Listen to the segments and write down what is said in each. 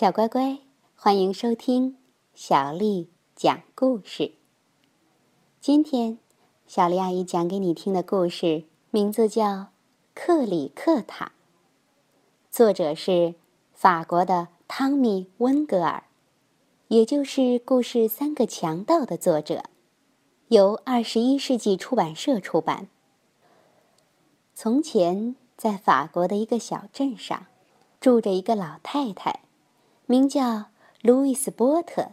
小乖乖，欢迎收听小丽讲故事。今天，小丽阿姨讲给你听的故事名字叫《克里克塔》，作者是法国的汤米·温格尔，也就是故事《三个强盗》的作者，由二十一世纪出版社出版。从前，在法国的一个小镇上，住着一个老太太。名叫路易斯·波特。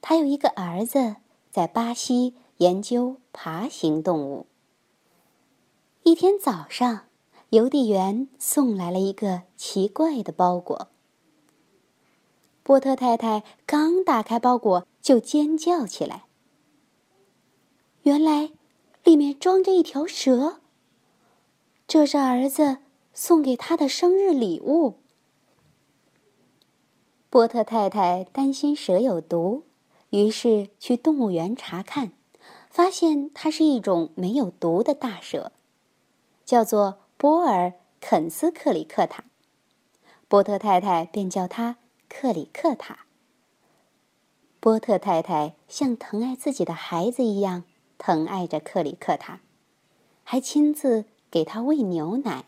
他有一个儿子，在巴西研究爬行动物。一天早上，邮递员送来了一个奇怪的包裹。波特太太刚打开包裹，就尖叫起来。原来，里面装着一条蛇。这是儿子送给他的生日礼物。波特太太担心蛇有毒，于是去动物园查看，发现它是一种没有毒的大蛇，叫做波尔肯斯克里克塔。波特太太便叫它克里克塔。波特太太像疼爱自己的孩子一样疼爱着克里克塔，还亲自给他喂牛奶。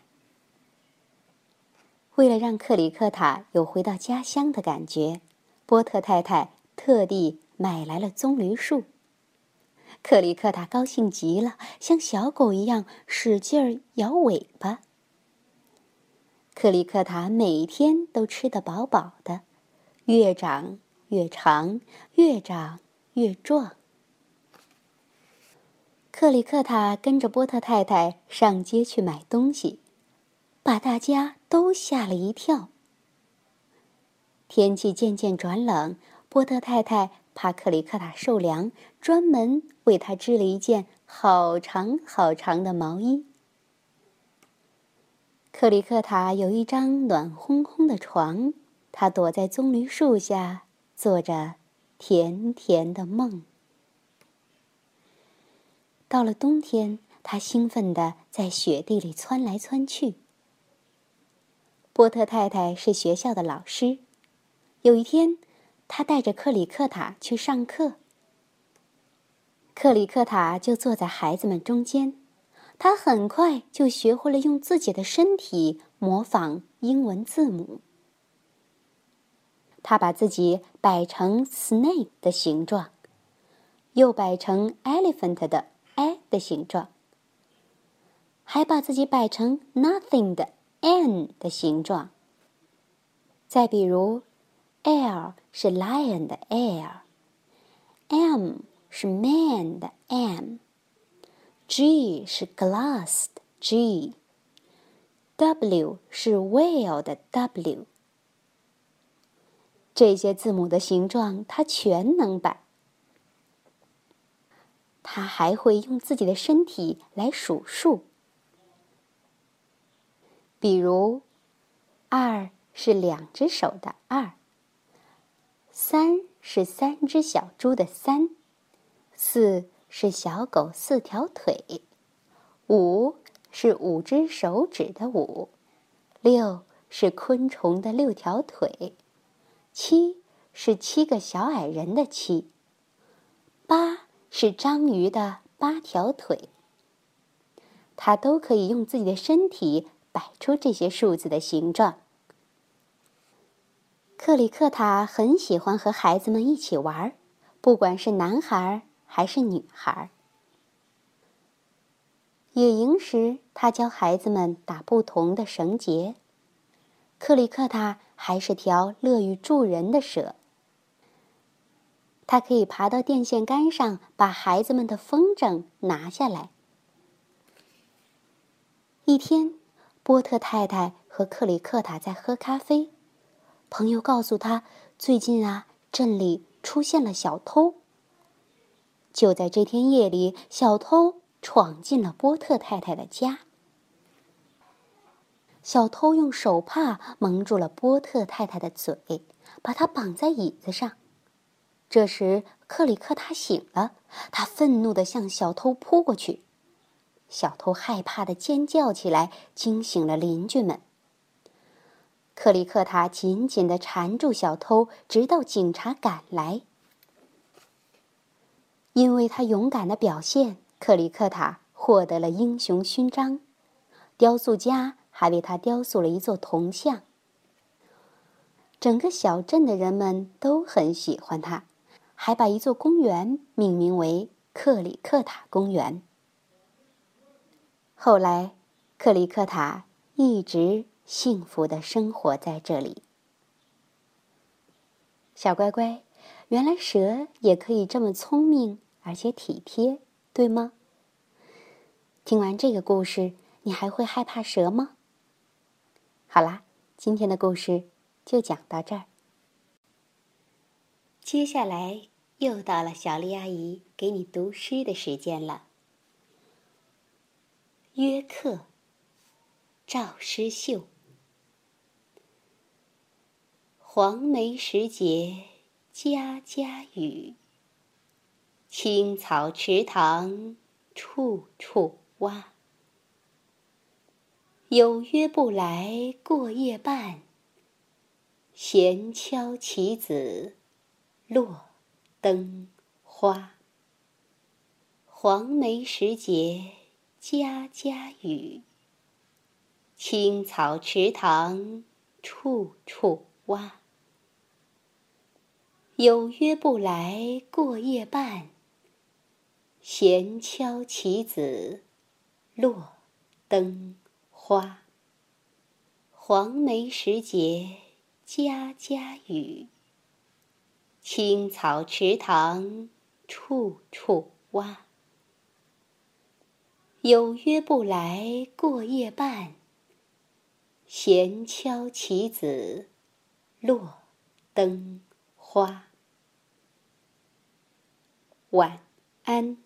为了让克里克塔有回到家乡的感觉，波特太太特地买来了棕榈树。克里克塔高兴极了，像小狗一样使劲儿摇尾巴。克里克塔每天都吃得饱饱的，越长越长，越长越壮。克里克塔跟着波特太太上街去买东西。把大家都吓了一跳。天气渐渐转冷，波特太太怕克里克塔受凉，专门为他织了一件好长好长的毛衣。克里克塔有一张暖烘烘的床，他躲在棕榈树下，做着甜甜的梦。到了冬天，他兴奋地在雪地里窜来窜去。波特太太是学校的老师。有一天，他带着克里克塔去上课。克里克塔就坐在孩子们中间，他很快就学会了用自己的身体模仿英文字母。他把自己摆成 snake 的形状，又摆成 elephant 的 a 的形状，还把自己摆成 nothing 的。N 的形状。再比如，l 是 lion 的 l，m 是 man 的 m，g 是 glass 的 g，w 是 whale 的 w。这些字母的形状，它全能摆。它还会用自己的身体来数数。比如，二是两只手的二，三是三只小猪的三，四是小狗四条腿，五是五只手指的五，六是昆虫的六条腿，七是七个小矮人的七，八是章鱼的八条腿。它都可以用自己的身体。摆出这些数字的形状。克里克塔很喜欢和孩子们一起玩，不管是男孩还是女孩。野营时，他教孩子们打不同的绳结。克里克塔还是条乐于助人的蛇，他可以爬到电线杆上，把孩子们的风筝拿下来。一天。波特太太和克里克塔在喝咖啡，朋友告诉他，最近啊，镇里出现了小偷。就在这天夜里，小偷闯进了波特太太的家。小偷用手帕蒙住了波特太太的嘴，把她绑在椅子上。这时，克里克塔醒了，他愤怒地向小偷扑过去。小偷害怕的尖叫起来，惊醒了邻居们。克里克塔紧紧的缠住小偷，直到警察赶来。因为他勇敢的表现，克里克塔获得了英雄勋章。雕塑家还为他雕塑了一座铜像。整个小镇的人们都很喜欢他，还把一座公园命名为克里克塔公园。后来，克里克塔一直幸福的生活在这里。小乖乖，原来蛇也可以这么聪明。而且体贴，对吗？听完这个故事，你还会害怕蛇吗？好啦，今天的故事就讲到这儿。接下来又到了小丽阿姨给你读诗的时间了。约客，赵师秀。黄梅时节，家家雨。青草池塘，处处蛙。有约不来过夜半，闲敲棋子，落灯花。黄梅时节，家家雨。青草池塘，处处蛙。有约不来过夜半。闲敲棋子，落灯花。黄梅时节，家家雨。青草池塘，处处蛙。有约不来过夜半，闲敲棋子，落灯花。晚安。